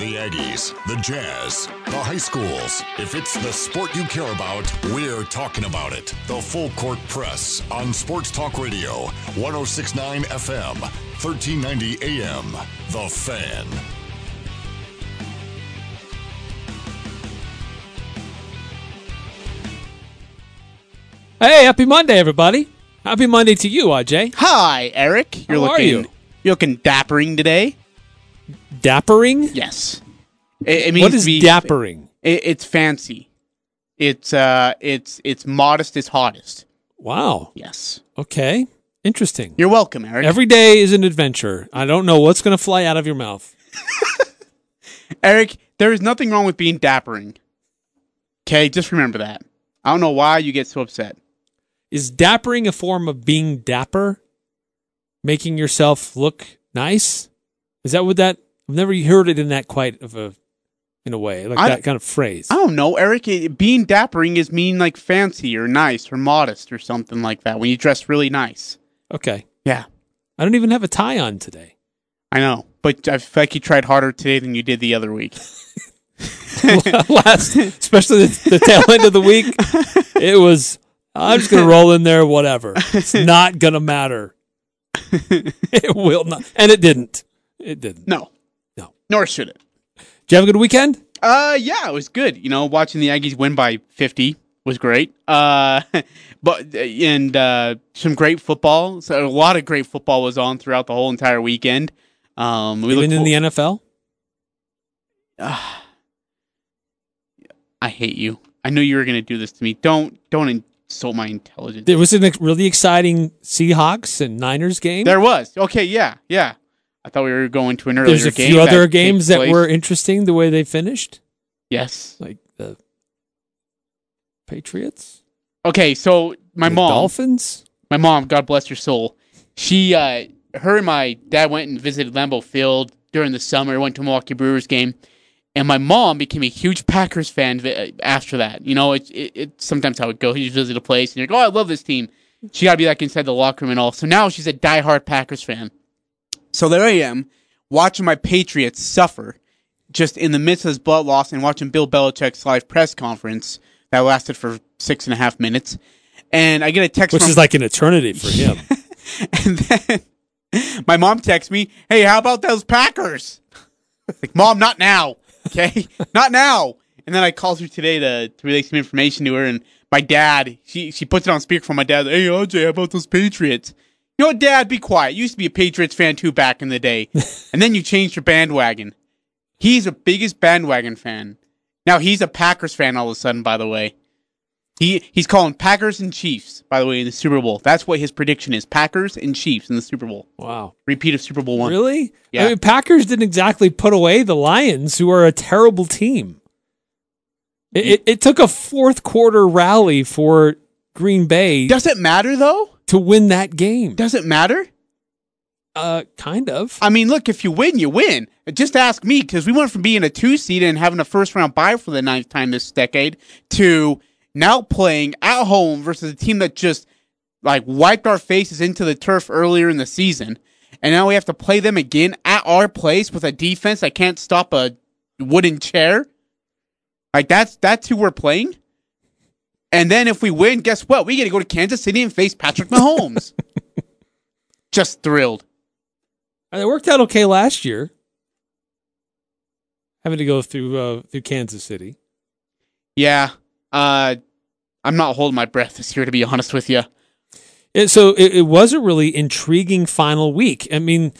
The Aggies, the Jazz, the high schools. If it's the sport you care about, we're talking about it. The Full Court Press on Sports Talk Radio, 1069 FM, 1390 AM. The Fan. Hey, happy Monday, everybody. Happy Monday to you, Ajay. Hi, Eric. You're How are looking you? are looking dappering today. Dappering? Yes. It, it means What is be, dappering? It, it's fancy. It's uh it's it's modest is hottest. Wow. Yes. Okay. Interesting. You're welcome, Eric. Every day is an adventure. I don't know what's going to fly out of your mouth. Eric, there is nothing wrong with being dappering. Okay, just remember that. I don't know why you get so upset. Is dappering a form of being dapper? Making yourself look nice? Is that what that? I've never heard it in that quite of a, in a way, like I- that kind of phrase. I don't know, Eric. It, being dappering is mean like fancy or nice or modest or something like that. When you dress really nice. Okay. Yeah, I don't even have a tie on today. I know. But I feel like you tried harder today than you did the other week. Last, especially the, the tail end of the week, it was. I'm just gonna roll in there, whatever. It's not gonna matter. It will not, and it didn't. It didn't. No. No. Nor should it. Did you have a good weekend? Uh, yeah, it was good. You know, watching the Aggies win by 50 was great. Uh, but and uh, some great football. So a lot of great football was on throughout the whole entire weekend. Um, we Even in the NFL. I hate you. I knew you were going to do this to me. Don't don't insult my intelligence. There was a really exciting Seahawks and Niners game. There was okay. Yeah, yeah. I thought we were going to an earlier There's a game. few other that games that place. were interesting the way they finished, yes. like the Patriots, Okay, so my the mom. Dolphins. my mom, God bless her soul, she, uh, her and my dad went and visited Lambeau Field during the summer. Went to Milwaukee Brewers game, and my mom became a huge Packers fan after that. You know, it's it, it's sometimes how it goes. You visit a place and you're like, oh, I love this team. She got to be like inside the locker room and all. So now she's a diehard Packers fan. So there I am, watching my Patriots suffer, just in the midst of this blood loss, and watching Bill Belichick's live press conference that lasted for six and a half minutes. And I get a text Which from is like an eternity for him. and then my mom texts me, "Hey, how about those Packers?" like, mom, not now, okay, not now. And then I called her today to, to relay some information to her, and my dad, she she puts it on speakerphone. My dad, hey, OJ, how about those Patriots? You know Dad? Be quiet. You used to be a Patriots fan too back in the day, and then you changed your bandwagon. He's the biggest bandwagon fan. Now he's a Packers fan all of a sudden. By the way, he he's calling Packers and Chiefs. By the way, in the Super Bowl, that's what his prediction is: Packers and Chiefs in the Super Bowl. Wow. Repeat of Super Bowl one. Really? Yeah. I mean, Packers didn't exactly put away the Lions, who are a terrible team. It, it, it took a fourth quarter rally for Green Bay Does it matter though? To win that game. Does it matter? Uh, kind of. I mean, look, if you win, you win. Just ask me because we went from being a two seed and having a first round bye for the ninth time this decade to now playing at home versus a team that just like wiped our faces into the turf earlier in the season, and now we have to play them again at our place with a defense that can't stop a wooden chair. Like that's that's who we're playing. And then if we win, guess what? We get to go to Kansas City and face Patrick Mahomes. just thrilled. And It worked out okay last year. Having to go through uh, through Kansas City. Yeah. Uh I'm not holding my breath this year to be honest with you. It, so it, it was a really intriguing final week. I mean,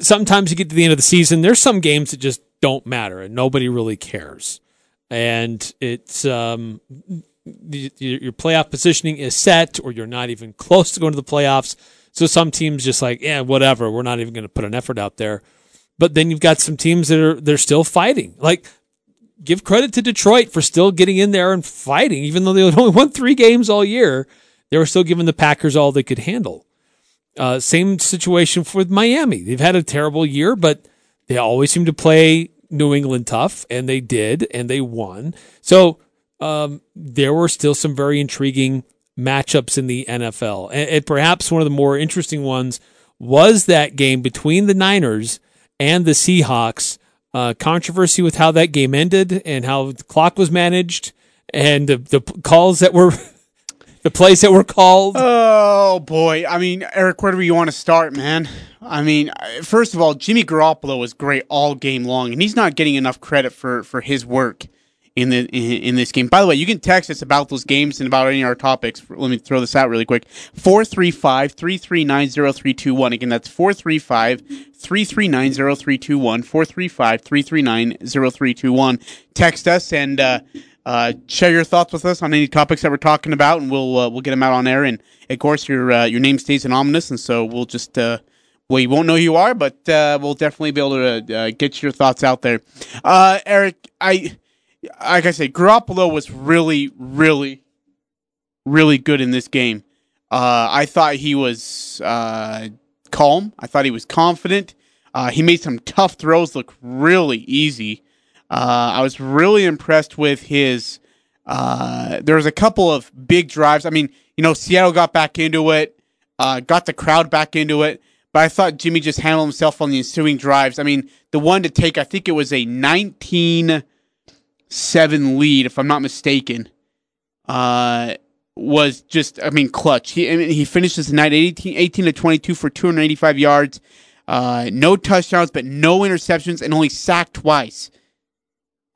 sometimes you get to the end of the season, there's some games that just don't matter and nobody really cares. And it's um, the, your playoff positioning is set, or you're not even close to going to the playoffs. So some teams just like, yeah, whatever. We're not even going to put an effort out there. But then you've got some teams that are they're still fighting. Like give credit to Detroit for still getting in there and fighting, even though they only won three games all year. They were still giving the Packers all they could handle. Uh, same situation with Miami. They've had a terrible year, but they always seem to play New England tough, and they did, and they won. So um, there were still some very intriguing matchups in the NFL, and, and perhaps one of the more interesting ones was that game between the Niners and the Seahawks uh, controversy with how that game ended and how the clock was managed and the, the calls that were the plays that were called. Oh boy! I mean, Eric, where do you want to start, man? I mean, first of all, Jimmy Garoppolo was great all game long, and he's not getting enough credit for for his work in the in, this game. By the way, you can text us about those games and about any of our topics. Let me throw this out really quick. 435-339-0321. Again, that's 435-339-0321. 435-339-0321. Text us and uh, uh, share your thoughts with us on any topics that we're talking about, and we'll uh, we'll get them out on air. And of course, your uh, your name stays anonymous, and so we'll just uh, we won't know who you are, but uh, we'll definitely be able to get your thoughts out there. Eric, I like I said, Garoppolo was really, really, really good in this game. I thought he was calm. I thought he was confident. he made some tough throws look really easy. Uh, I was really impressed with his. Uh, there was a couple of big drives. I mean, you know, Seattle got back into it, uh, got the crowd back into it, but I thought Jimmy just handled himself on the ensuing drives. I mean, the one to take, I think it was a 19 7 lead, if I'm not mistaken, uh, was just, I mean, clutch. He, I mean, he finishes the night 18, 18 to 22 for 285 yards, uh, no touchdowns, but no interceptions, and only sacked twice.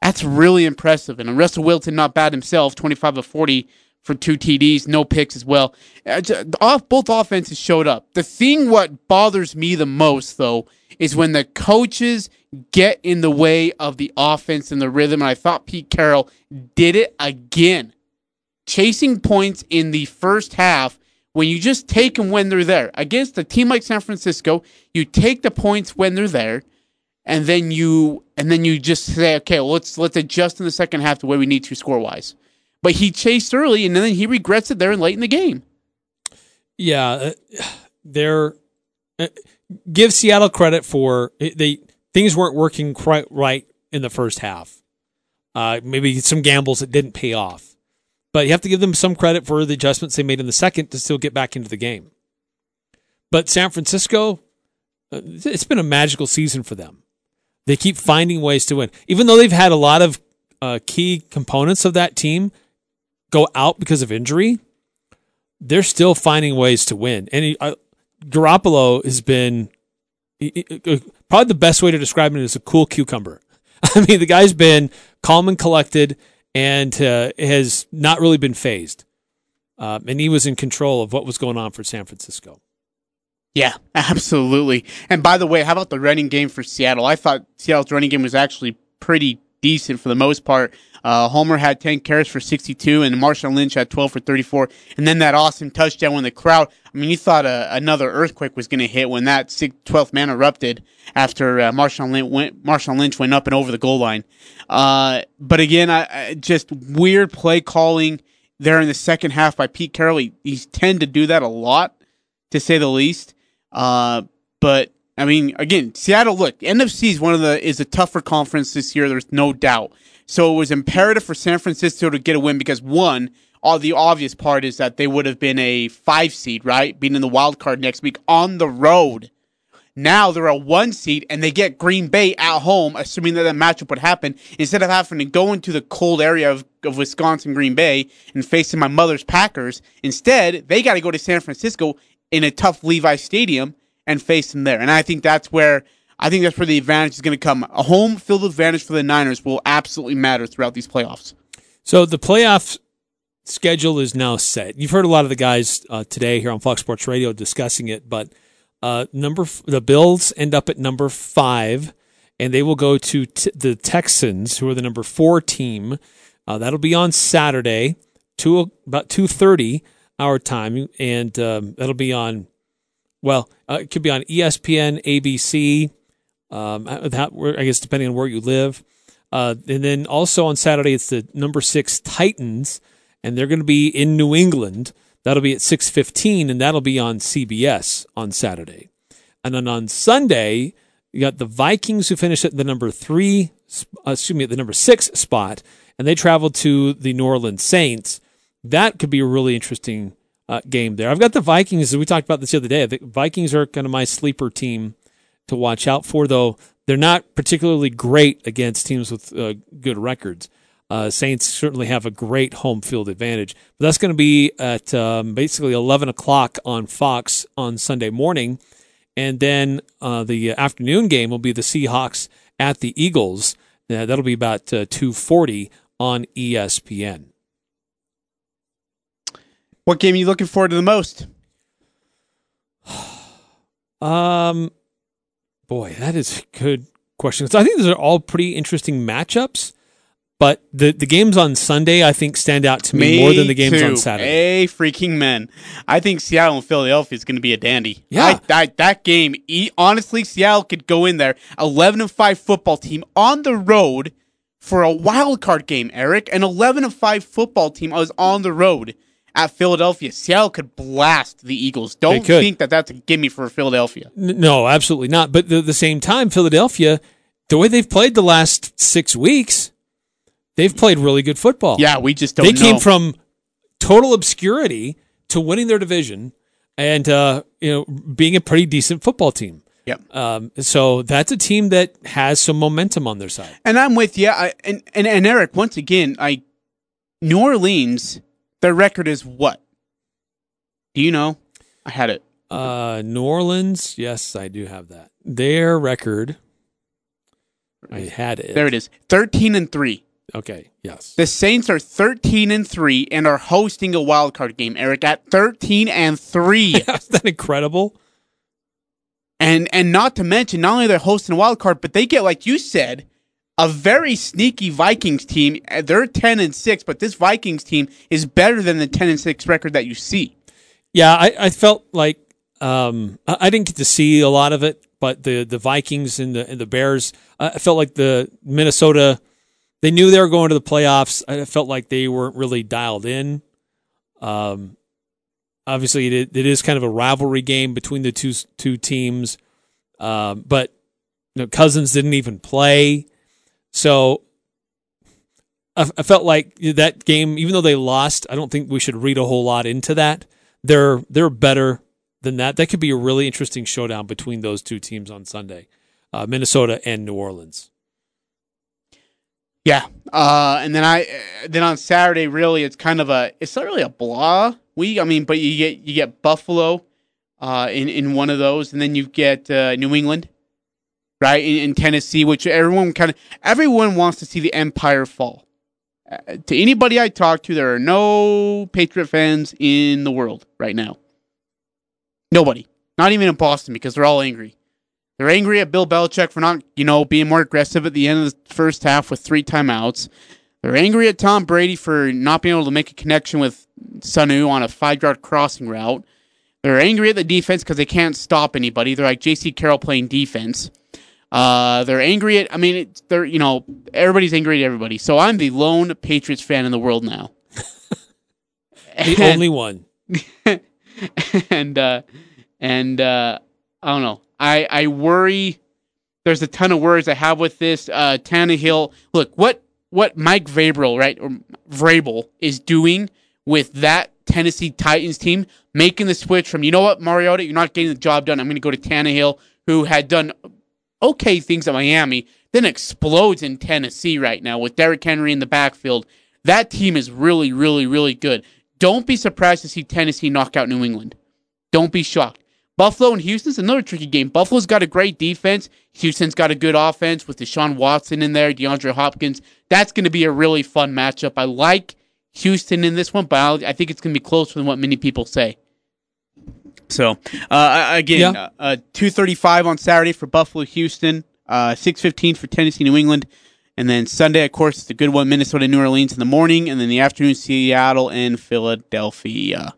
That's really impressive. And Russell Wilson, not bad himself, 25 of 40 for two TDs, no picks as well. Uh, both offenses showed up. The thing what bothers me the most, though, is when the coaches get in the way of the offense and the rhythm. And I thought Pete Carroll did it again. Chasing points in the first half when you just take them when they're there. Against a team like San Francisco, you take the points when they're there and then you and then you just say, okay, well, let's let's adjust in the second half the way we need to score wise. But he chased early, and then he regrets it there and late in the game. Yeah, uh, they're uh, give Seattle credit for they things weren't working quite right in the first half. Uh, maybe some gambles that didn't pay off, but you have to give them some credit for the adjustments they made in the second to still get back into the game. But San Francisco, uh, it's been a magical season for them. They keep finding ways to win, even though they've had a lot of uh, key components of that team go out because of injury. They're still finding ways to win, and uh, Garoppolo has been he, he, uh, probably the best way to describe him is a cool cucumber. I mean, the guy's been calm and collected, and uh, has not really been phased. Uh, and he was in control of what was going on for San Francisco. Yeah, absolutely. And by the way, how about the running game for Seattle? I thought Seattle's running game was actually pretty decent for the most part. Uh, Homer had 10 carries for 62, and Marshawn Lynch had 12 for 34. And then that awesome touchdown when the crowd, I mean, you thought uh, another earthquake was going to hit when that 12th man erupted after uh, Marshawn, Lynch went, Lynch went up and over the goal line. Uh, but again, I, I, just weird play calling there in the second half by Pete Carroll. He, he's tend to do that a lot, to say the least. Uh, but I mean, again, Seattle. Look, NFC is one of the is a tougher conference this year. There's no doubt. So it was imperative for San Francisco to get a win because one, all the obvious part is that they would have been a five seed, right, being in the wild card next week on the road. Now they're a one seed and they get Green Bay at home, assuming that that matchup would happen, instead of having to go into the cold area of, of Wisconsin, Green Bay, and facing my mother's Packers. Instead, they got to go to San Francisco in a tough Levi Stadium and face them there. And I think that's where I think that's where the advantage is going to come. A home field advantage for the Niners will absolutely matter throughout these playoffs. So the playoff schedule is now set. You've heard a lot of the guys uh, today here on Fox Sports Radio discussing it, but uh, number f- the Bills end up at number five, and they will go to t- the Texans, who are the number four team. Uh, that'll be on Saturday, two about two thirty our time, and um, that'll be on. Well, uh, it could be on ESPN, ABC. Um, that, I guess depending on where you live, uh, and then also on Saturday it's the number six Titans, and they're going to be in New England. That'll be at six fifteen, and that'll be on CBS on Saturday. And then on Sunday, you got the Vikings who finished at the number three, uh, excuse me, at the number six spot, and they traveled to the New Orleans Saints that could be a really interesting uh, game there. I've got the Vikings. We talked about this the other day. The Vikings are kind of my sleeper team to watch out for, though they're not particularly great against teams with uh, good records. Uh, Saints certainly have a great home field advantage. But that's going to be at um, basically 11 o'clock on Fox on Sunday morning. And then uh, the afternoon game will be the Seahawks at the Eagles. Uh, that'll be about uh, 240 on ESPN. What game are you looking forward to the most? Um, boy, that is a good question. So I think these are all pretty interesting matchups. But the, the games on Sunday, I think, stand out to me, more than the games too. on Saturday. Hey, freaking men! I think Seattle and Philadelphia is going to be a dandy. Yeah. I, I, that game. e- Honestly, Seattle could go in there, eleven and five football team on the road for a wild card game. Eric, an eleven and five football team was on the road at Philadelphia. Seattle could blast the Eagles. Don't think that that's a gimme for Philadelphia. No, absolutely not. But at the same time, Philadelphia, the way they've played the last six weeks, they've played really good football. Yeah, we just don't. they know. came from total obscurity to winning their division and uh, you know being a pretty decent football team. Yep. Um, so that's a team that has some momentum on their side. And I'm with you. I, and, and and Eric, once again, I New Orleans, their record is what? Do you know? I had it. Uh, New Orleans, yes, I do have that. Their record, I had it. There it is. 13 and 3. Okay, yes. The Saints are 13 and 3 and are hosting a wild card game, Eric, at 13 and 3. Isn't that incredible? and and not to mention not only they're hosting a wild card, but they get like you said, a very sneaky Vikings team. Uh, They're 10 and 6, but this Vikings team is better than the 10 and 6 record that you see. Yeah, I, I felt like um, I, didn't get to see a lot of it, but the the Vikings and the and the Bears, I felt like the Minnesota, they knew they were going to the playoffs. I felt like they weren't really dialed in. Um, obviously, it, it is kind of a rivalry game between the two two teams, um, but you know, Cousins didn't even play, so. I, I felt like that game, even though they lost, I don't think we should read a whole lot into that they're they're better than that. That could be a really interesting showdown between those two teams on Sunday, uh, Minnesota and New Orleans. Yeah. Uh, and then I uh, then on Saturday, really, it's kind of a it's not really a blah week. I mean, but you get you get Buffalo uh, in in one of those, and then you get uh, New England, right, in, in Tennessee, which everyone kind of everyone wants to see the Empire fall. Uh, to anybody I talk to, there are no Patriot fans in the world right now. Nobody, not even in Boston, because they're all angry. They're angry at Bill Belichick for not, you know, being more aggressive at the end of the first half with three timeouts. They're angry at Tom Brady for not being able to make a connection with Sanu on a five yard crossing route. They're angry at the defense because they can't stop anybody. They're like J.C. Carroll playing defense. Uh, they're angry at. I mean, it's, they're you know everybody's angry at everybody. So I'm the lone Patriots fan in the world now. The only one. and uh, and uh, I don't know. I I worry. There's a ton of worries I have with this. Uh, Tannehill. Look what what Mike Vrabel right or Vrabel is doing with that Tennessee Titans team, making the switch from you know what Mariota, you're not getting the job done. I'm going to go to Tannehill, who had done okay things at Miami, then explodes in Tennessee right now with Derrick Henry in the backfield. That team is really, really, really good. Don't be surprised to see Tennessee knock out New England. Don't be shocked. Buffalo and Houston's another tricky game. Buffalo's got a great defense. Houston's got a good offense with Deshaun Watson in there, DeAndre Hopkins. That's going to be a really fun matchup. I like Houston in this one, but I think it's going to be closer than what many people say. So uh, again, Yeah. uh, uh, two thirty-five on Saturday for Buffalo, Houston. Uh, six fifteen for Tennessee, New England, and then Sunday, of course, the good one: Minnesota, New Orleans in the morning, and then the afternoon, Seattle and Philadelphia.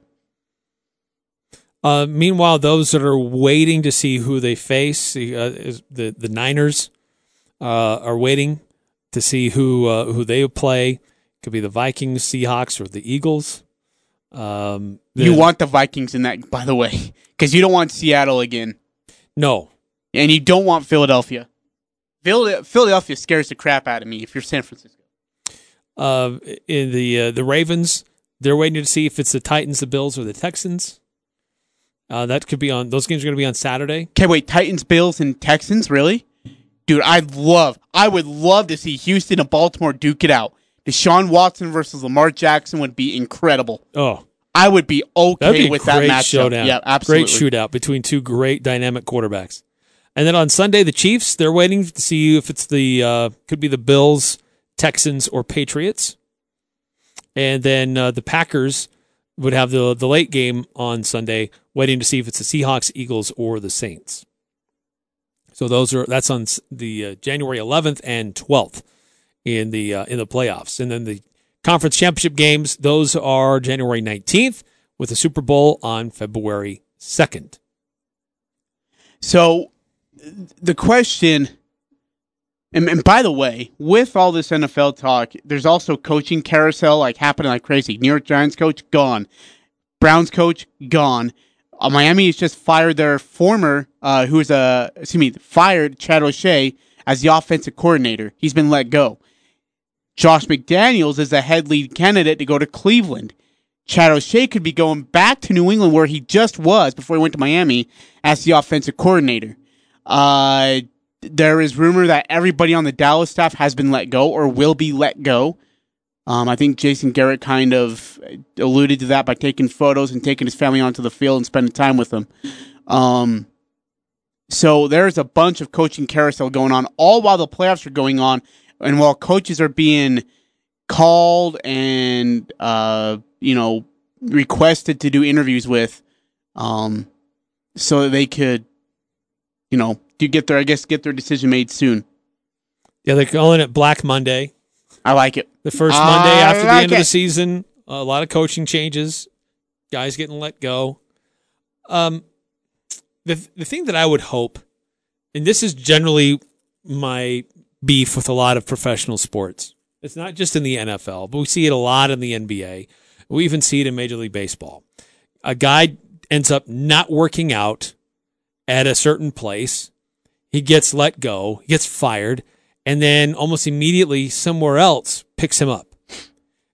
Uh, meanwhile, those that are waiting to see who they face, uh, is the the Niners uh, are waiting to see who uh, who they play. Could be the Vikings, Seahawks, or the Eagles. Um, You want the Vikings in that, by the way, because you don't want Seattle again, no? and you don't want Philadelphia. Philadelphia scares the crap out of me if you're San Francisco. Uh, in the uh, the Ravens, they're waiting to see if it's the Titans, the Bills, or the Texans. Uh, that could be on. Those games are going to be on Saturday. Okay, wait. Titans, Bills, and Texans. Really, dude? I'd love. I would love to see Houston and Baltimore duke it out. Deshaun Watson versus Lamar Jackson would be incredible. Oh, I would be okay be with that matchup. showdown. Yeah, absolutely. Great shootout between two great dynamic quarterbacks. And then on Sunday, the Chiefs. They're waiting to see if it's the uh, could be the Bills, Texans, or Patriots. And then uh, the Packers would have the the late game on Sunday, waiting to see if it's the Seahawks, Eagles, or the Saints. So those are that's on the uh, January 11th and 12th in the uh, in the playoffs, and then the conference championship games. Those are January 19th with the Super Bowl on February 2nd. So the question, and, and by the way, with all this NFL talk, there's also coaching carousel like happening like crazy. New York Giants coach gone, Browns coach gone. Uh, Miami has just fired their former, uh, who is a excuse me, fired Chad O'Shea as the offensive coordinator. He's been let go. Josh McDaniels is the head lead candidate to go to Cleveland. Chad O'Shea could be going back to New England where he just was before he went to Miami as the offensive coordinator. Uh, there is rumor that everybody on the Dallas staff has been let go or will be let go. Um, I think Jason Garrett kind of alluded to that by taking photos and taking his family onto the field and spending time with them. Um, so there's a bunch of coaching carousel going on, all while the playoffs are going on, and while coaches are being called and uh, you know requested to do interviews with, um, so they could, you know, do get their I guess get their decision made soon. Yeah, they're calling it Black Monday. I like it. The first I Monday after the like end of the season, a lot of coaching changes, guys getting let go. Um, the the thing that I would hope, and this is generally my beef with a lot of professional sports. It's not just in the NFL, but we see it a lot in the NBA. We even see it in Major League Baseball. A guy ends up not working out at a certain place. He gets let go, he gets fired, and then almost immediately somewhere else picks him up.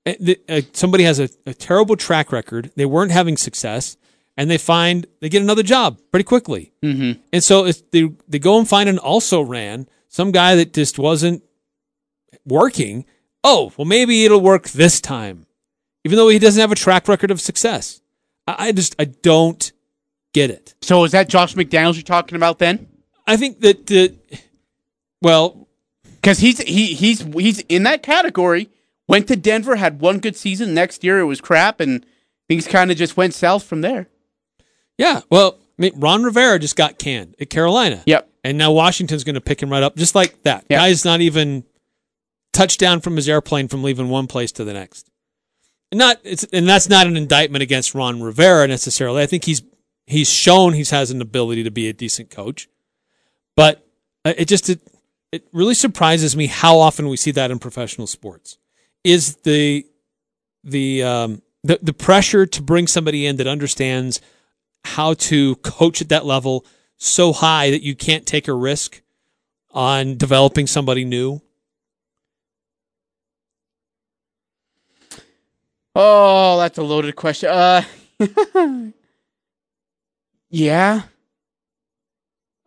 The- uh, Somebody has a, a terrible track record. They weren't having success, and they find they get another job pretty quickly. Mm-hmm. And so it's, they they go and find an also ran some guy that just wasn't working. Oh, well, maybe it'll work this time, even though he doesn't have a track record of success. I, I just I don't get it. So is that Josh McDaniels you're talking about then? I think that the well, Because he's he he's he's in that category. Went to Denver, had one good season. Next year it was crap, and things kind of just went south from there. yeah, well, I mean, Ron Rivera just got canned at Carolina. Yep. And now Washington's going to pick him right up just like that. Yeah. Guy's not even touchdown from his airplane from leaving one place to the next. Not it's and that's not an indictment against Ron Rivera necessarily. I think he's he's shown he has an ability to be a decent coach. But uh, it just it, it really surprises me how often we see that in professional sports. Is the the um the, the pressure to bring somebody in that understands how to coach at that level so high that you can't take a risk on developing somebody new? Oh, that's a loaded question. Uh, yeah.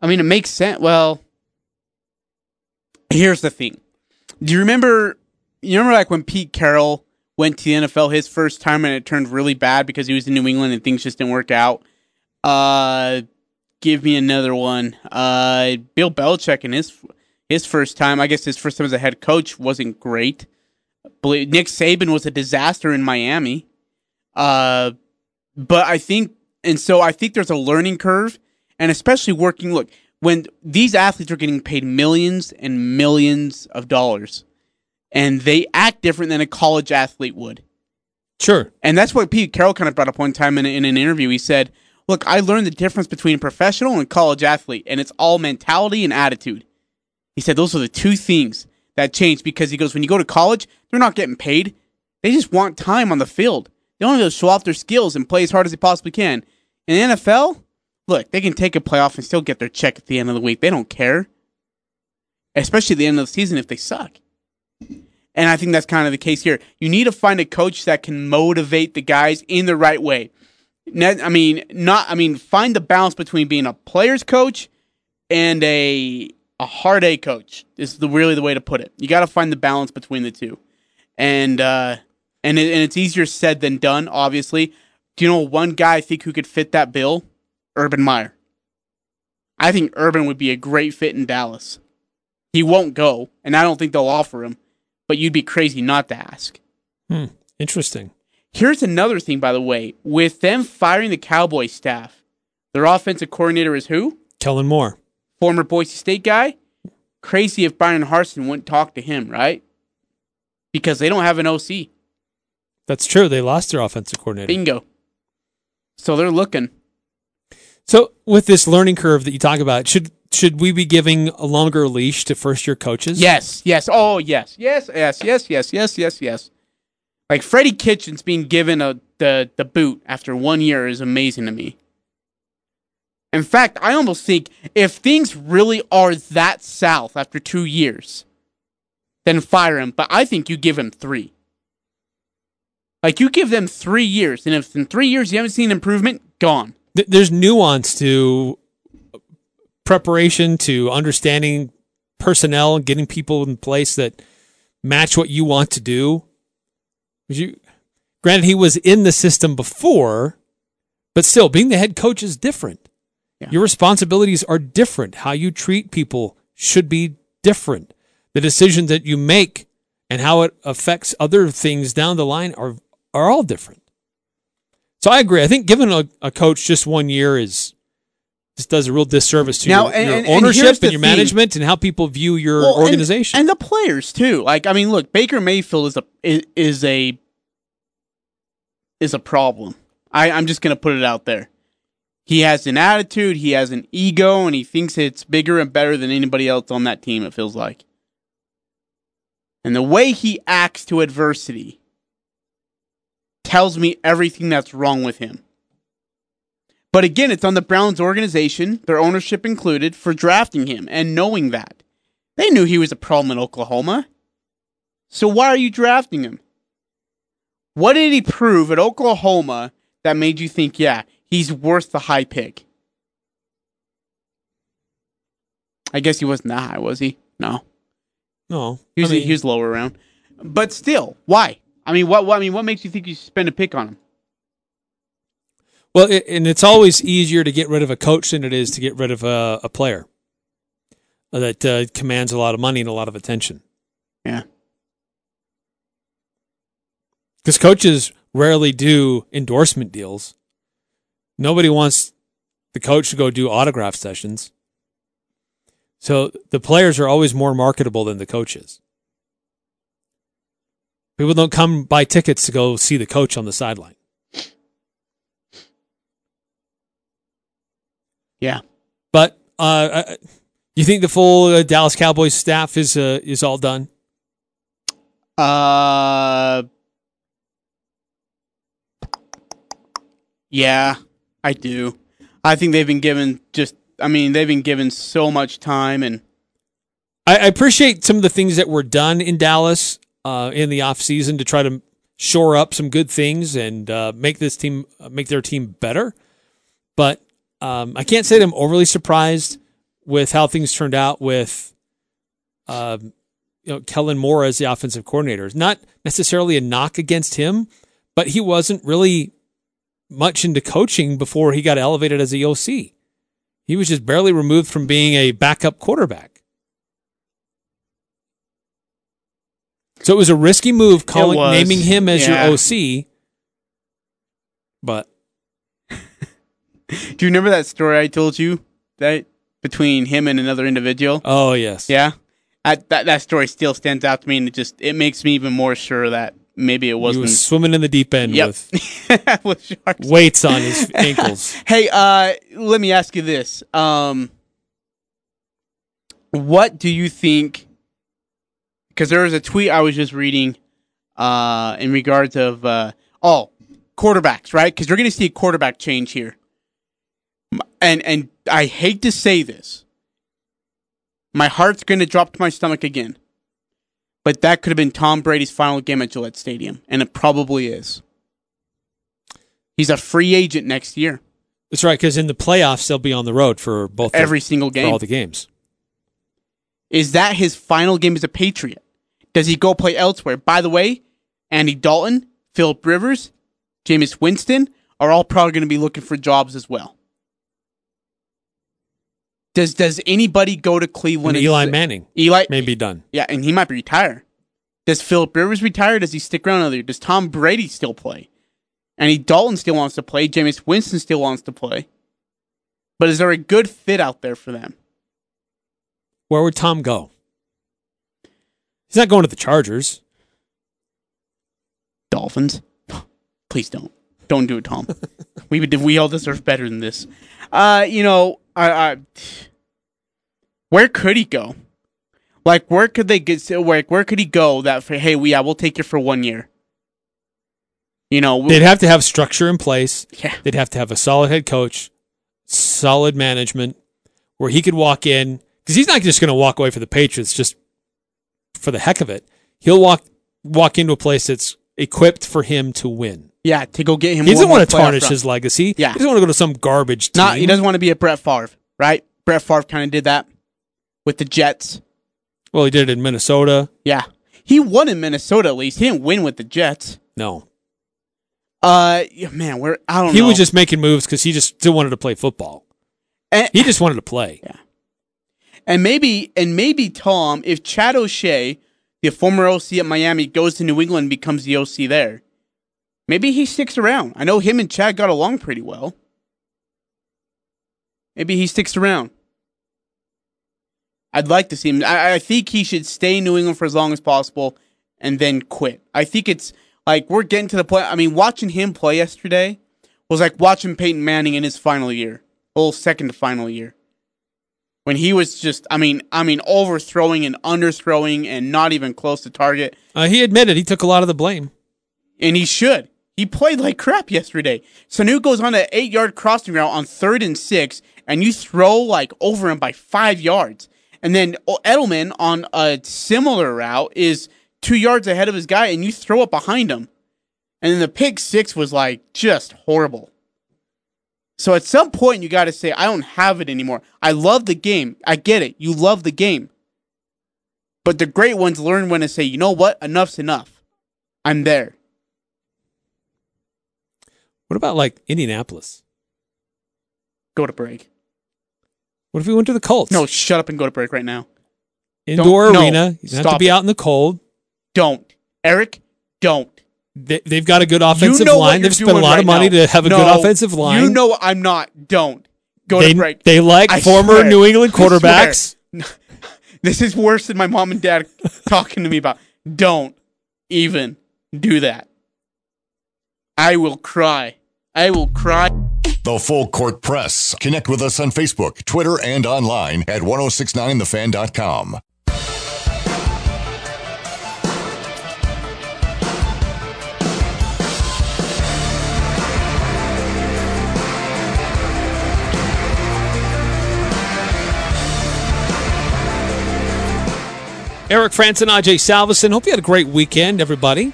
I mean, it makes sense. Well, here's the thing. Do you remember? You remember like when Pete Carroll went to the NFL his first time and it turned really bad because he was in New England and things just didn't work out. Uh, give me another one. Uh, Bill Belichick in his his first time. I guess his first time as a head coach wasn't great. Believe- Nick Saban was a disaster in Miami. Uh, but I think, and so I think there's a learning curve, and especially working. Look, when these athletes are getting paid millions and millions of dollars, and they act different than a college athlete would. Sure. And that's what Pete Carroll kind of brought up one time in, in an interview. He said, Look, I learned the difference between professional and college athlete, and it's all mentality and attitude. He said those are the two things that change because he goes, When you go to college, they're not getting paid. They just want time on the field. They want to show off their skills and play as hard as they possibly can. In the NFL, look, they can take a playoff and still get their check at the end of the week. They don't care. Especially at the end of the season if they suck. And I think that's kind of the case here. You need to find a coach that can motivate the guys in the right way. I mean, not. I mean, find the balance between being a player's coach and a a hard A coach. Is the really the way to put it. You got to find the balance between the two, and uh, and it, and it's easier said than done. Obviously, do you know one guy I think who could fit that bill? Urban Meyer. I think Urban would be a great fit in Dallas. He won't go, and I don't think they'll offer him. But you'd be crazy not to ask. Hmm. Interesting. Here's another thing, by the way, with them firing the Cowboy staff, their offensive coordinator is who? Kellen Moore. Former Boise State guy. Crazy if Bryan Harsin wouldn't talk to him, right? Because they don't have an OC. That's true. They lost their offensive coordinator. Bingo. So they're looking. So with this learning curve that you talk about, should should we be giving a longer leash to first year coaches? Yes, yes. Oh, yes. Yes, yes, yes, yes, yes, yes, yes. Like Freddie Kitchens being given a the the boot after one year is amazing to me. In fact, I almost think if things really are that south after two years, then fire him. But I think you give him three. Like you give them three years, and if in three years you haven't seen improvement, gone. Th- There's nuance to preparation, to understanding personnel, getting people in place that match what you want to do. You, granted, he was in the system before, but still, being the head coach is different. Yeah. Your responsibilities are different. How you treat people should be different. The decisions that you make and how it affects other things down the line are are all different. So I agree. I think giving a, a coach just one year is just does a real disservice to Now, your, and- your and- and ownership here's and, your thing. management and how people view your Well, organization. and, the players too. Like I mean, look, Baker Mayfield is a is a is a problem. I I'm just gonna put it out there. He has an attitude, he has an ego, and he thinks it's bigger and better than anybody else on that team. It feels like, and the way he acts to adversity tells me everything that's wrong with him. But again, it's on the Browns organization, their ownership included, for drafting him and knowing that. They knew he was a problem in Oklahoma. So why are you drafting him? What did he prove at Oklahoma that made you think, yeah, he's worth the high pick? I guess he wasn't that high, was he? No. no, He was, I mean, he was lower around. But still, why? I mean, what, what I mean, what makes you think you should spend a pick on him? well, it, and it's always easier to get rid of a coach than it is to get rid of a, a player that uh, commands a lot of money and a lot of attention. Yeah. Because coaches rarely do endorsement deals. Nobody wants the coach to go do autograph sessions. So the players are always more marketable than the coaches. People don't come buy tickets to go see the coach on the sideline. Yeah. But uh, uh, you think the full uh, Dallas Cowboys staff is uh, is all done? Uh, yeah, I do. I think they've been given just. I mean, they've been given so much time, and I, appreciate some of the things that were done in Dallas uh, in the offseason to try to shore up some good things and uh, make this team uh, make their team better. But um, I can't say that I'm overly surprised with how things turned out with um, you know Kellen Moore as the offensive coordinator. Not necessarily a knock against him, but he wasn't really much into coaching before he got elevated as a OC. He was just barely removed from being a backup quarterback. So it was a risky move calling naming him as yeah. your OC. But do you remember that story I told you that between him and another individual? oh yes. Yeah, I, that that story still stands out to me, and it just it makes me even more sure that maybe it wasn't. He was swimming in the deep end yep, with with sharks. weights on his ankles. Hey, uh, let me ask you this. Um, what do you think? Because there was a tweet I was just reading uh, in regards of, uh, oh, quarterbacks, right? Because you're going to see a quarterback change here. And, and I hate to say this. My heart's going to drop to my stomach again. But that could have been Tom Brady's final game at Gillette Stadium. And it probably is. He's a free agent next year. That's right, because in the playoffs they'll be on the road for both Every the, single for game. all the games. Is that his final game as a Patriot? Does he go play elsewhere? By the way, Andy Dalton, Philip Rivers, Jameis Winston are all probably going to be looking for jobs as well. Does does anybody go to Cleveland? And Eli Manning Eli, may be done. yeah, and he might be retired. Does Philip Rivers retire? Does he stick around another year? Does Tom Brady still play? Andy Dalton still wants to play. Jameis Winston still wants to play. But is there a good fit out there for them? Where would Tom go? He's not going to the Chargers. Dolphins. Please don't. Don't do it, Tom. we would, we all deserve better than this. Uh, you know, I, I where could he go? Like, where could they get? Where where could he go? That for hey, we yeah, we'll take you for one year. You know, They'd have to have structure in place. yeah, They'd have to have a solid head coach, solid management, where he could walk in because he's not just going to walk away for the Patriots just for the heck of it. He'll walk walk into a place that's equipped for him to win. Yeah, to go get him. He doesn't want to tarnish his legacy. Yeah. he doesn't want to go to some garbage team. Not he doesn't want to be a Brett Favre, right? Brett Favre kind of did that with the Jets. Well, he did it in Minnesota. Yeah, he won in Minnesota at least. He didn't win with the Jets. No, Uh, man, we're I don't know. he know. was just making moves because he just still wanted to play football. And- He just wanted to play. Yeah. And maybe and maybe Tom, if Chad O'Shea, the former OC at Miami, goes to New England and becomes the OC there, maybe he sticks around. I know him and Chad got along pretty well. Maybe he sticks around. I'd like to see him. I, I think he should stay in New England for as long as possible and then quit. I think it's like we're getting to the point. I mean, watching him play yesterday was like watching Peyton Manning in his final year, well, second to final year when he was just I mean I mean overthrowing and underthrowing and not even close to target Uh, he admitted he took a lot of the blame. and he should. He played like crap yesterday. Sanu goes on an eight yard crossing route on third and six, and you throw like over him by five yards. And then Edelman on a similar route is two yards ahead of his guy, and you throw it behind him. And then the pick six was like just horrible. So at some point, you got to say, I don't have it anymore. I love the game. I get it. You love the game. But the great ones learn when to say, you know what? Enough's enough. I'm there. What about like Indianapolis? Go to break. What if we went to the Colts? No, shut up and go to break right now. indoor don't- no, arena. You have to stop be it. out in the cold. Don't. Eric, don't. They, they've got a good offensive you know line. They've spent a lot right of money now. to have a No, good offensive line. You know I'm not. Don't. Go they, to break. they like I former swear. New England quarterbacks. This is worse than my mom and dad talking to me about. Don't even do that. I will cry. I will cry. The Full Court Press. Connect with us on Facebook, Twitter, and online at 1069thefan.com. Eric Frandsen, Ajay Salvesen. Hope you had a great weekend, everybody. Do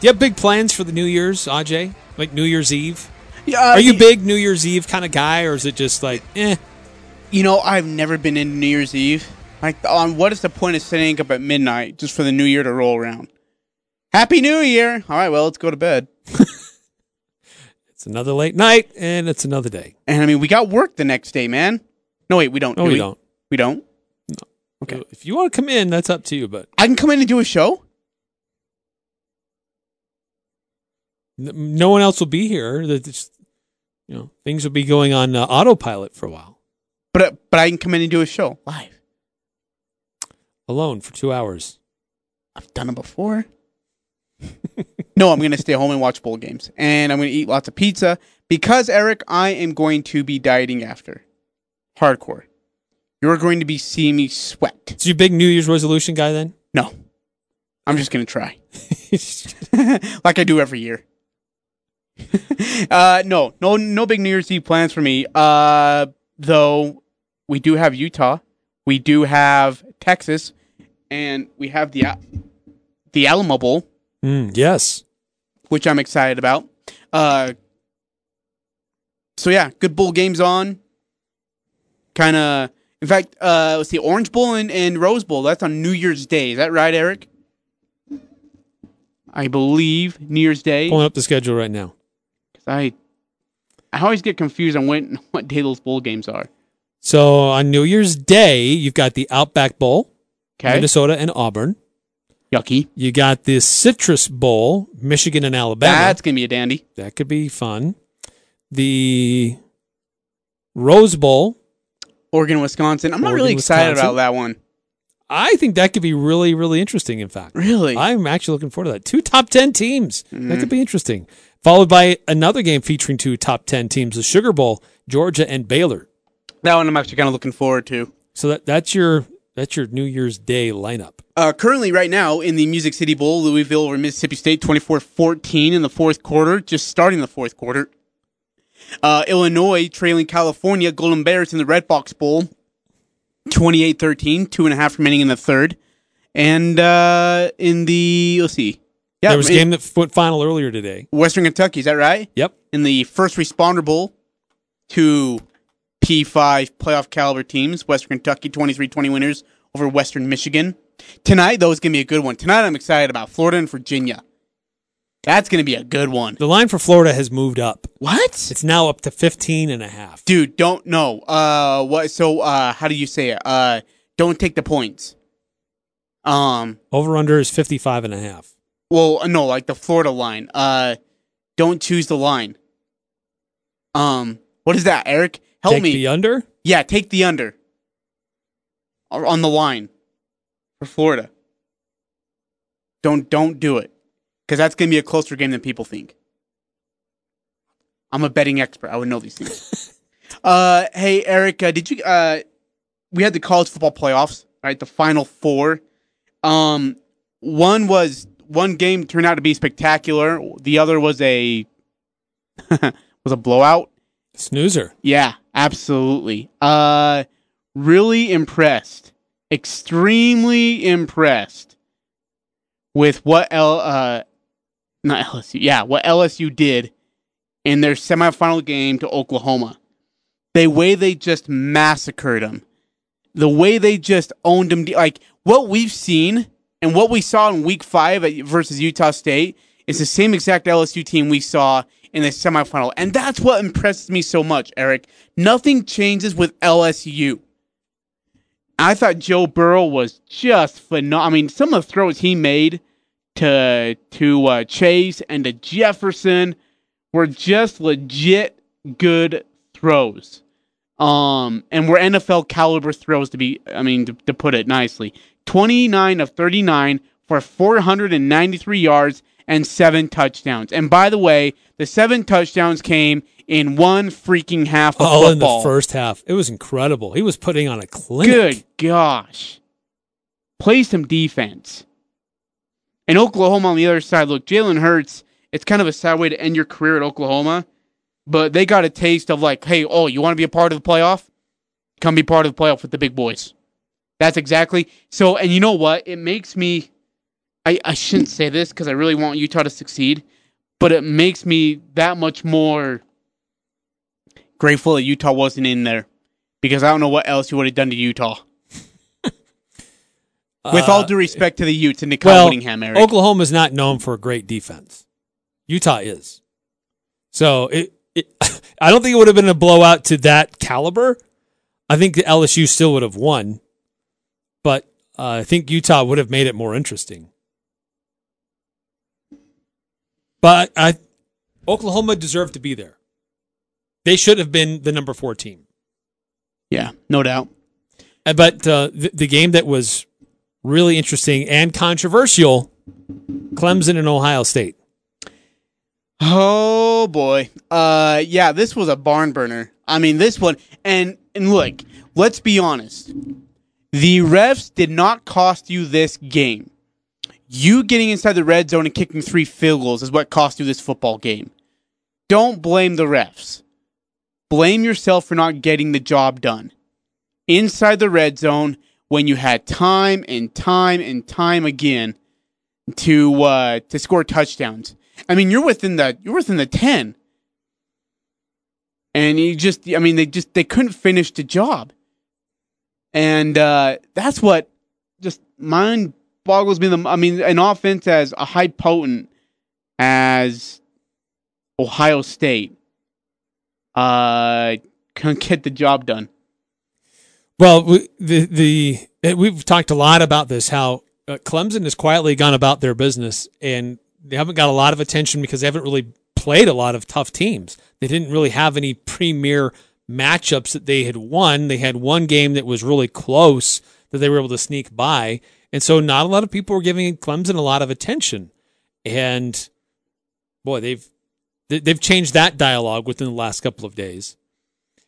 you have big plans for the New Year's, Ajay? Like New Year's Eve? Yeah, Are you big New Year's Eve kind of guy, or is it just like, eh? You know, I've never been in New Year's Eve. Like, on what is the point of setting up at midnight just for the New Year to roll around? Happy New Year! All right, well, let's go to bed. It's another late night, and it's another day. And I mean, we got work the next day, man. No, wait, we don't. No, do we don't. We don't. Okay. If you want to come in, that's up to you. But I can come in and do a show. No one else will be here. That you know, things will be going on uh, autopilot for a while, But but I can come in and do a show live. alone for two hours. I've done it before. no, I'm going to stay home and watch bowl games, and I'm going to eat lots of pizza because Eric, I am going to be dieting after hardcore. You're going to be seeing me sweat. So you a big New Year's resolution guy then? No, I'm just going to try, like I do every year. uh, no, no, no big New Year's Eve plans for me. Uh, though we do have Utah, we do have Texas, and we have the the Alamo Bowl. Mm, yes. which I'm excited about. Uh, so yeah, good bowl games on. Kind of, in fact, uh, let's see, Orange Bowl and, and Rose Bowl. That's on New Year's Day. Is that right, Eric? I believe New Year's Day. Pulling up the schedule right now. I I always get confused on when what day those bowl games are. So on New Year's Day, you've got the Outback Bowl, Okay, Minnesota and Auburn. yucky. You got the Citrus Bowl, Michigan and Alabama. That's gonna be a dandy. that could be fun. The Rose Bowl. Oregon, Wisconsin. I'm not really excited Wisconsin. about that one. I think that could be really, really interesting. In fact, Really? I'm actually looking forward to that. Two top 10 teams. That mm-hmm. could be interesting. Followed by another game featuring two top 10 teams, the Sugar Bowl, Georgia and Baylor. that one I'm actually kind of looking forward to. So that that's your that's your New Year's Day lineup. Uh, currently, right now, in the Music City Bowl, Louisville over Mississippi State, 24-14 in the fourth quarter, just starting the fourth quarter. Uh, Illinois trailing California, Golden Bears in the Red Box Bowl, 28-13, two and a half remaining in the third. And uh, in the, let's see. Yeah, there was a game that went final earlier today. Western Kentucky, is that right? Yep. in the first responder bowl two P5 playoff caliber teams. Western Kentucky 23-20 winners over Western Michigan. Tonight, though, is going to be a good one. Tonight, I'm excited about Florida and Virginia. That's going to be a good one. The line for Florida has moved up. What? It's now up to 15 and a half. Dude, don't know. Uh, what? So, uh, how do you say it? Uh, don't take the points. Um, Over under is 55 and a half. Well, uh, no, like the Florida line. Uh, don't choose the line. Um, what is that, Eric? Help me. Take me. the under? Yeah, take the under Or on the line for Florida. Don't don't do it because that's going to be a closer game than people think. I'm a betting expert. I would know these things. uh, hey Eric, uh, did you? Uh, we had the college football playoffs, right? The final four. Um, one was one game turned out to be spectacular. The other was a was a blowout. Snoozer. Yeah, absolutely. Uh really impressed. Extremely impressed with what L uh not LSU. Yeah, what LSU did in their semifinal game to Oklahoma. The way they just massacred them. The way they just owned them like what we've seen and what we saw in week 5 at- versus Utah State is the same exact LSU team we saw in the semifinal. And that's what impresses me so much, Eric. Nothing changes with LSU. I thought Joe Burrow was just phenomenal. I mean, some of the throws he made to to uh, Chase and to Jefferson were just legit good throws. Um, and were NFL caliber throws to be. I mean, to, to put it nicely, twenty nine of thirty nine for four hundred and ninety three yards and seven touchdowns. And by the way, the seven touchdowns came in one freaking half of All in the first half. It was incredible. He was putting on a clinic. Good gosh. Play some defense. And Oklahoma on the other side, look, Jalen Hurts, it's kind of a sad way to end your career at Oklahoma, but they got a taste of like, hey, oh, you want to be a part of the playoff? Come be part of the playoff with the big boys. That's exactly. So, and you know what? It makes me, I, I shouldn't say this because I really want Utah to succeed, but it makes me that much more grateful that Utah wasn't in there because I don't know what else you would have done to Utah. With all Uh, due respect to the Utes and Kyle well, Whittingham, Eric. Oklahoma's not known for a great defense. Utah is. So it, it I don't think it would have been a blowout to that caliber. I think the LSU still would have won, but uh, I think Utah would have made it more interesting. But I, Oklahoma deserved to be there. They should have been the number four team. yeah, no doubt. Uh, But uh, the, the game that was really interesting and controversial, Clemson and Ohio State. Oh boy. Uh yeah, this was a barn burner. I mean, this one and and look, let's be honest. The refs did not cost you this game. You getting inside the red zone and kicking three field goals is what cost you this football game. Don't blame the refs. Blame yourself for not getting the job done. Inside the red zone when you had time and time and time again to uh, to score touchdowns. I mean, you're within the you're within the ten, and you just I mean they just they couldn't finish the job, and uh, that's what just mind boggles me. The I mean, an offense as a high potent as Ohio State uh can get the job done. Well, we, the the we've talked a lot about this. How uh, Clemson has quietly gone about their business, and they haven't got a lot of attention because they haven't really played a lot of tough teams. They didn't really have any premier matchups that they had won. They had one game that was really close that they were able to sneak by, and so not a lot of people were giving Clemson a lot of attention. And boy, they've they've changed that dialogue within the last couple of days.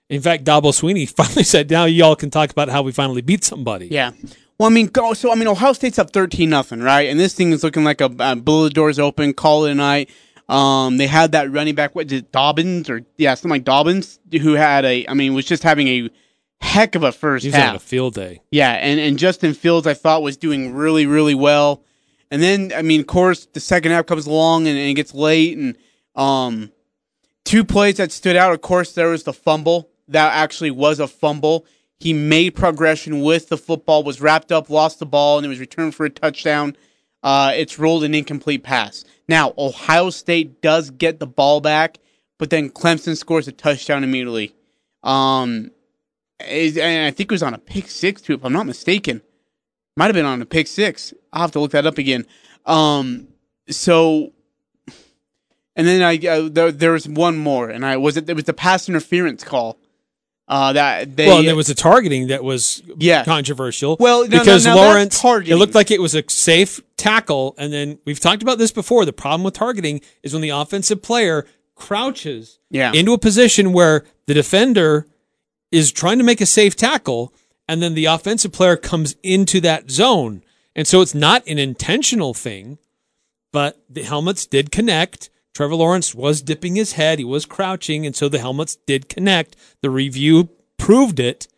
In fact, Dabo Swinney finally said, "Now y'all can talk about how we finally beat somebody." Yeah. Well, I mean, go. So I mean, Ohio State's up thirteen nothing, right? And this thing is looking like a uh, bullet doors open. Call it a night. Um, they had that running back. What did Dobbins or yeah, something like Dobbins, who had a. I mean, was just having a heck of a first He was half. having a field day. Yeah, and, and Justin Fields I thought was doing really, really well. And then I mean, of course, the second half comes along and, and it gets late and um two plays that stood out, of course, there was the fumble. That actually was a fumble. He made progression with the football, was wrapped up, lost the ball, and it was returned for a touchdown. Uh, it's rolled an incomplete pass. Now, Ohio State does get the ball back, but then Clemson scores a touchdown immediately. Um, and I think it was on a pick six too, if I'm not mistaken. Might have been on a pick six. I'll have to look that up again. Um, so, and then I uh, there, there was one more, and I was it. It was the pass interference call. Uh, that they well, there was a targeting that was Yeah. controversial. Well, no, no, because no, that's Lawrence, it looked like it was a safe tackle, and then we've talked about this before. The problem with targeting is when the offensive player crouches Yeah. into a position where the defender is trying to make a safe tackle, and then the offensive player comes into that zone, and so it's not an intentional thing, but the helmets did connect. Trevor Lawrence was dipping his head. He was crouching, and so the helmets did connect. The review proved it,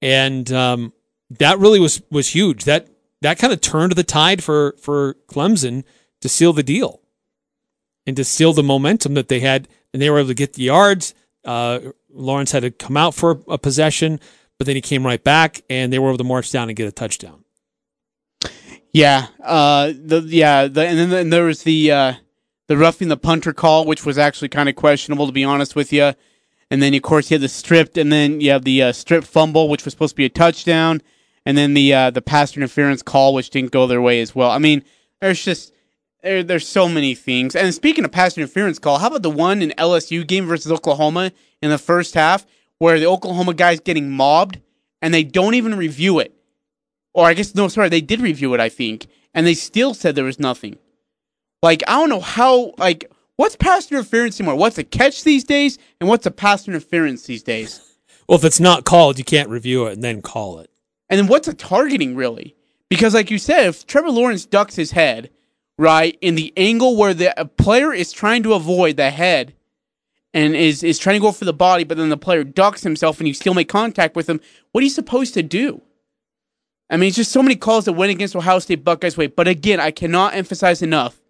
and um, that really was was huge. That that kind of turned the tide for for Clemson to seal the deal and to seal the momentum that they had, and they were able to get the yards. Uh, Lawrence had to come out for a possession, but then he came right back, and they were able to march down and get a touchdown. Yeah, uh, the yeah, the, and then there was the uh, the roughing the punter call, which was actually kind of questionable to be honest with you. And then of course you had the stripped, and then you have the uh, strip fumble, which was supposed to be a touchdown, and then the uh, the pass interference call, which didn't go their way as well. I mean, there's just there, there's so many things. And speaking of pass interference call, how about the one in LSU game versus Oklahoma in the first half, where the Oklahoma guy's getting mobbed, and they don't even review it or I guess no, sorry, they did review it, I think, and they still said there was nothing. Like I don't know how, like what's pass interference anymore? What's a catch these days, and what's a pass interference these days? Well, if it's not called, you can't review it and then call it. And then what's a targeting really? Because like you said, if Trevor Lawrence ducks his head right in the angle where the a player is trying to avoid the head and is is trying to go for the body, but then the player ducks himself and you still make contact with him, what are you supposed to do? I mean, it's just so many calls that went against Ohio State Buckeyes' way. But again, I cannot emphasize enough.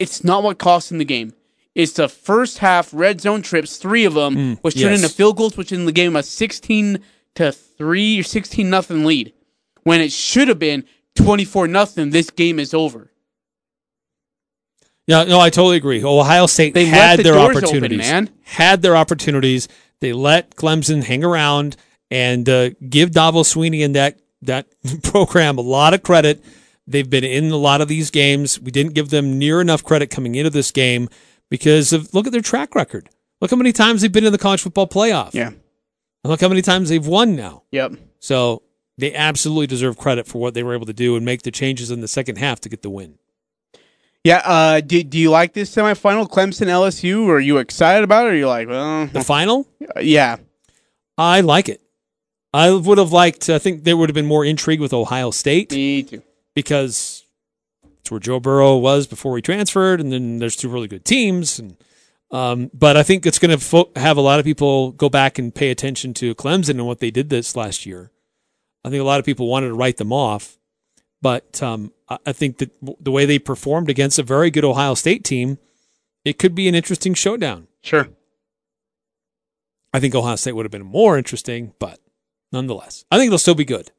It's not what cost them the game. It's the first half red zone trips, three of them, which turned yes. into field goals, which in the game a sixteen to three or sixteen nothing lead, when it should have been twenty four nothing. This game is over. Yeah, no, I totally agree. Ohio State They had the their open, opportunities. man. Had their opportunities. They let Clemson hang around and uh, give Dabo Swinney and that that program a lot of credit. They've been in a lot of these games. We didn't give them near enough credit coming into this game because of look at their track record. Look how many times they've been in the college football playoff. Yeah. And look how many times they've won now. Yep. So they absolutely deserve credit for what they were able to do and make the changes in the second half to get the win. Yeah. Uh, do, do you like this semifinal, Clemson LSU? Are you excited about it? Or are you like, well, The final, yeah, I like it. I would have liked. I think there would have been more intrigue with Ohio State me too. Because it's where Joe Burrow was before he transferred, and then there's two really good teams. And um, but I think it's going to fo- have a lot of people go back and pay attention to Clemson and what they did this last year. I think a lot of people wanted to write them off, but um, I, I think that the way they performed against a very good Ohio State team, it could be an interesting showdown. Sure. I think Ohio State would have been more interesting, but nonetheless, I think they'll still be good.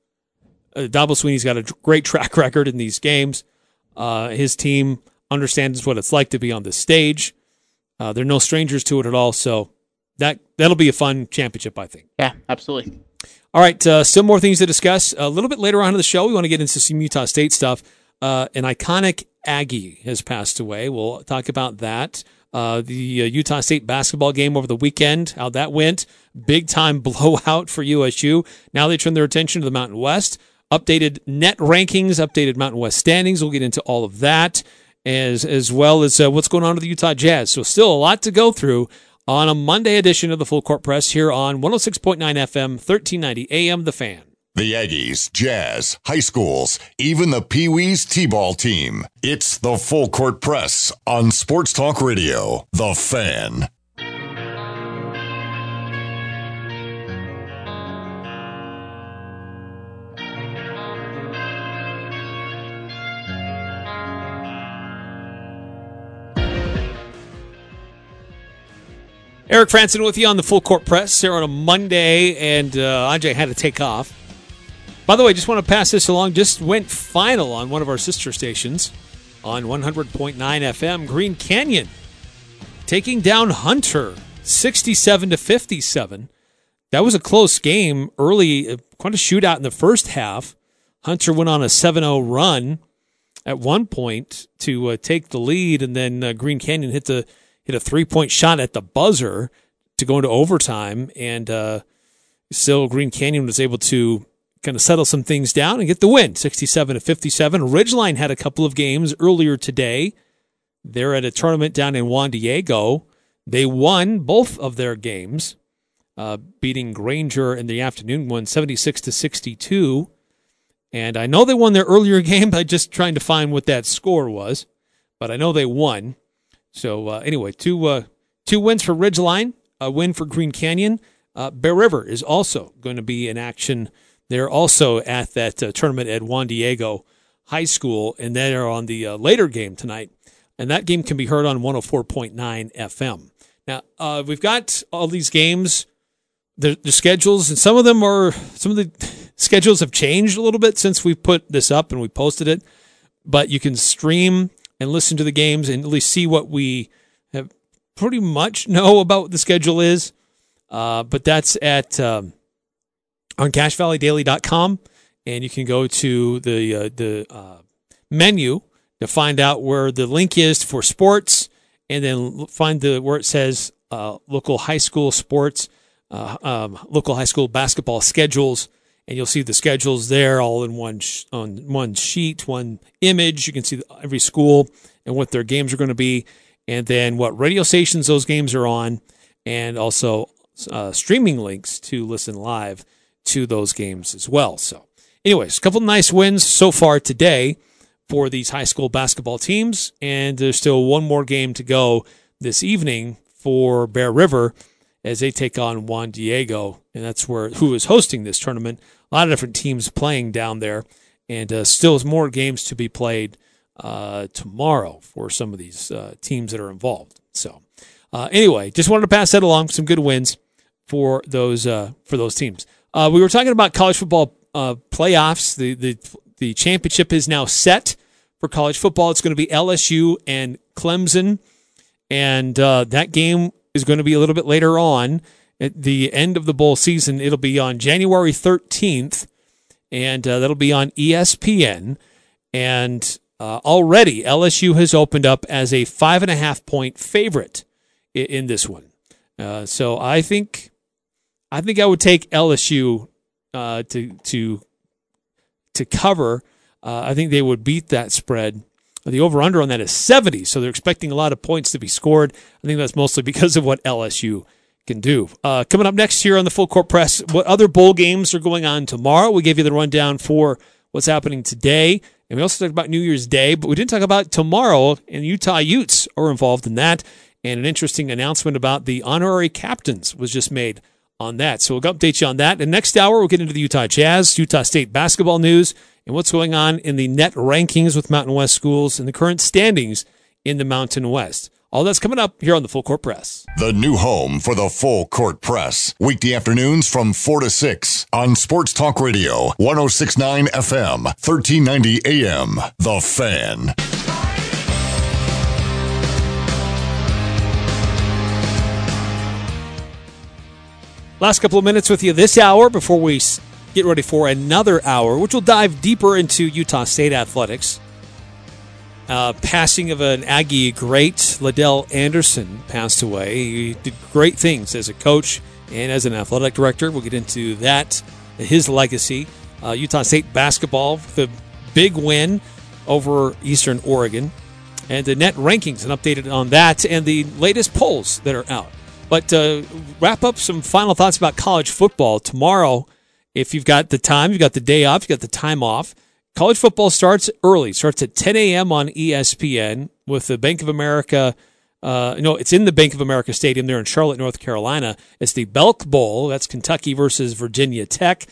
Uh, Dabo Swinney's got a great track record in these games. Uh, his team understands what it's like to be on the stage. Uh, they're no strangers to it at all, so that that'll be a fun championship, I think. Yeah, absolutely. All right, uh, still more things to discuss. A little bit later on in the show, we want to get into some Utah State stuff. Uh, an iconic Aggie has passed away. We'll talk about that. Uh, the uh, Utah State basketball game over the weekend, how that went. Big time blowout for USU. Now they turn their attention to the Mountain West. Updated net rankings, updated Mountain West standings. We'll get into all of that, as as well as uh, what's going on with the Utah Jazz. So still a lot to go through on a Monday edition of the Full Court Press here on 106.9 FM, 1390 AM. The Fan. The Aggies, Jazz, high schools, even the Pee Wees T-ball team. It's the Full Court Press on Sports Talk Radio. The Fan. Eric Frandsen with you on the Full Court Press here on a Monday, and uh, had to take off. By the way, just want to pass this along. Just went final on one of our sister stations on 100.9 FM. Green Canyon taking down Hunter 67 to 57. That was a close game early, uh, quite a shootout in the first half. Hunter went on a 7 0 run at one point to uh, take the lead, and then uh, Green Canyon hit the hit a three point shot at the buzzer to go into overtime, and uh, still Green Canyon was able to kind of settle some things down and get the win, 67 to 57. Ridgeline had a couple of games earlier today. They're at a tournament down in Juan Diego. They won both of their games, uh, beating Granger in the afternoon, won 76 to 62. And I know they won their earlier game by just trying to find what that score was, but I know they won. So uh, anyway, two uh, two wins for Ridgeline, a win for Green Canyon. Uh, Bear River is also going to be in action. They're also at that uh, tournament at Juan Diego High School, and they are on the uh, later game tonight. And that game can be heard on 104.9 FM. Now uh, we've got all these games, the, the schedules, and some of them are some of the schedules have changed a little bit since we put this up and we posted it. But you can stream and listen to the games and at least see what we have pretty much know about the schedule is. Uh, but that's at um, on CacheValleyDaily.com, and you can go to the uh, the uh, menu to find out where the link is for sports, and then find the where it says uh, local high school sports, uh, um, local high school basketball schedules and you'll see the schedules there all in one sh- on one sheet, one image. You can see every school and what their games are going to be, and then what radio stations those games are on, and also uh, streaming links to listen live to those games as well. So, anyways, a couple nice wins so far today for these high school basketball teams, and there's still one more game to go this evening for Bear River as they take on Juan Diego, and that's where who is hosting this tournament. A lot of different teams playing down there, and uh, still more games to be played uh, tomorrow for some of these uh, teams that are involved. So, uh, anyway, just wanted to pass that along. Some good wins for those uh, for those teams. Uh, we were talking about college football playoffs. The the the championship is now set for college football. It's going to be LSU and Clemson, and that game is going to be a little bit later on at the end of the bowl season. It'll be on January 13th, and uh, that'll be on ESPN. And uh, already LSU has opened up as a five and a half point favorite in, in this one. Uh, so I think I think I would take LSU uh, to to to cover. Uh, I think they would beat that spread. The over under on that is 70, so they're expecting a lot of points to be scored. I think that's mostly because of what LSU can do. Uh, coming up next here on the Full Court Press, what other bowl games are going on tomorrow? We gave you the rundown for what's happening today. And we also talked about New Year's Day, but we didn't talk about tomorrow, and Utah Utes are involved in that. And an interesting announcement about the honorary captains was just made on that. So we'll update you on that. And next hour, we'll get into the Utah Jazz, Utah State basketball news, and what's going on in the net rankings with Mountain West schools and the current standings in the Mountain West. All that's coming up here on the Full Court Press. The new home for the Full Court Press. Weekday afternoons from 4 to 6 on Sports Talk Radio, 1069 FM, 1390 AM. The Fan. Last couple of minutes with you this hour before we get ready for another hour, which will dive deeper into Utah State athletics. Uh, passing of an Aggie great, Liddell Anderson passed away. He did great things as a coach and as an athletic director. We'll get into that, his legacy. Uh, Utah State basketball, the big win over Eastern Oregon, and the net rankings and updated on that, and the latest polls that are out. But uh, wrap up some final thoughts about college football tomorrow. If you've got the time, you've got the day off, you've got the time off. College football starts early. Starts at 10 a.m. on ESPN with the Bank of America. Uh, no, it's in the Bank of America Stadium there in Charlotte, North Carolina. It's the Belk Bowl. That's Kentucky versus Virginia Tech,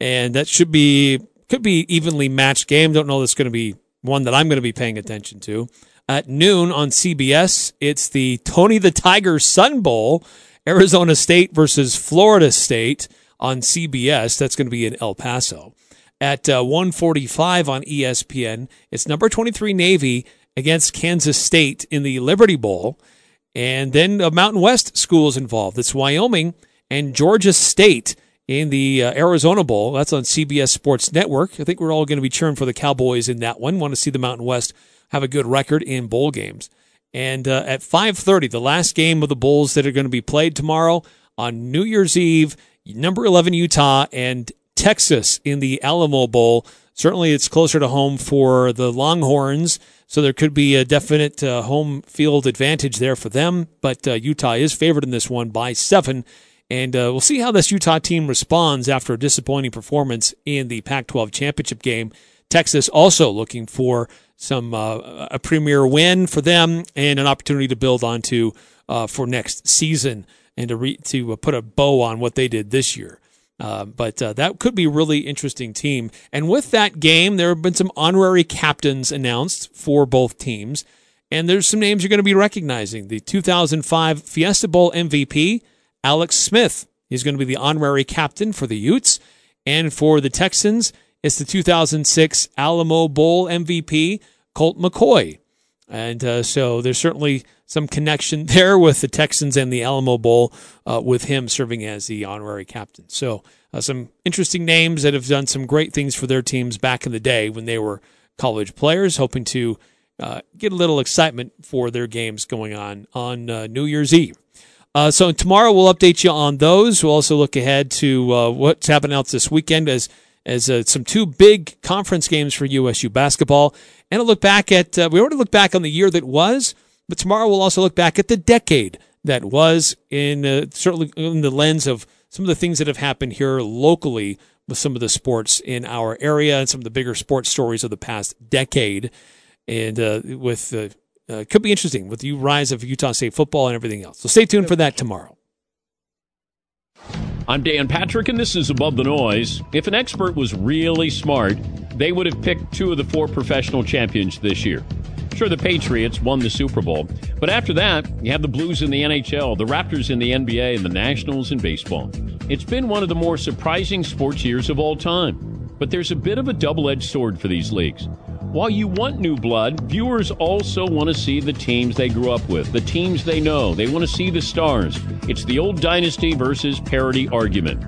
and that should be could be evenly matched game. Don't know that's going to be one that I'm going to be paying attention to. At noon on CBS, it's the Tony the Tiger Sun Bowl, Arizona State versus Florida State on CBS. That's going to be in El Paso. At uh, 145 on ESPN, it's number 23 Navy against Kansas State in the Liberty Bowl. And then uh, Mountain West school is involved. It's Wyoming and Georgia State in the uh, Arizona Bowl. That's on CBS Sports Network. I think we're all going to be cheering for the Cowboys in that one. Want to see the Mountain West have a good record in bowl games. And uh, at 5:30, the last game of the bowls that are going to be played tomorrow on New Year's Eve, number 11 Utah and Texas in the Alamo Bowl. Certainly, it's closer to home for the Longhorns, so there could be a definite uh, home field advantage there for them. But uh, Utah is favored in this one by seven. And uh, we'll see how this Utah team responds after a disappointing performance in the Pac 12 championship game. Texas also looking for some uh, a premier win for them and an opportunity to build onto uh, for next season and to re- to uh, put a bow on what they did this year. Uh, but uh, that could be a really interesting team. And with that game, there have been some honorary captains announced for both teams. And there's some names you're going to be recognizing. The 2005 Fiesta Bowl MVP, Alex Smith. He's going to be the honorary captain for the Utes. And for the Texans, it's the 2006 Alamo Bowl MVP, Colt McCoy. And uh, so there's certainly some connection there with the Texans and the Alamo Bowl, uh, with him serving as the honorary captain. So uh, some interesting names that have done some great things for their teams back in the day when they were college players, hoping to uh, get a little excitement for their games going on on uh, New Year's Eve. Uh, so tomorrow we'll update you on those. We'll also look ahead to what's happening else this weekend as as uh, some two big conference games for USU basketball. And a look back at, uh, we already looked back on the year that was, but tomorrow we'll also look back at the decade that was in uh, certainly in the lens of some of the things that have happened here locally with some of the sports in our area and some of the bigger sports stories of the past decade. And uh, with, uh, uh, could be interesting with the rise of Utah State football and everything else. So stay tuned for that tomorrow. I'm Dan Patrick, and this is Above the Noise. If an expert was really smart, they would have picked two of the four professional champions this year. Sure, the Patriots won the Super Bowl, but after that, you have the Blues in the NHL, the Raptors in the NBA, and the Nationals in baseball. It's been one of the more surprising sports years of all time, but there's a bit of a double edged sword for these leagues. While you want new blood, viewers also want to see the teams they grew up with, the teams they know. They want to see the stars. It's the old dynasty versus parity argument.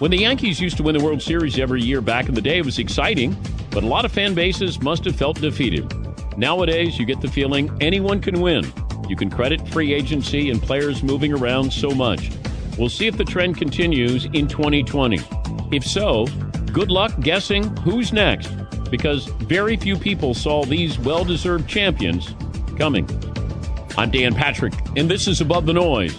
When the Yankees used to win the World Series every year back in the day, it was exciting, but a lot of fan bases must have felt defeated. Nowadays, you get the feeling anyone can win. You can credit free agency and players moving around so much. We'll see if the trend continues in 2020. If so, good luck guessing who's next because very few people saw these well deserved champions coming. I'm Dan Patrick, and this is Above the Noise.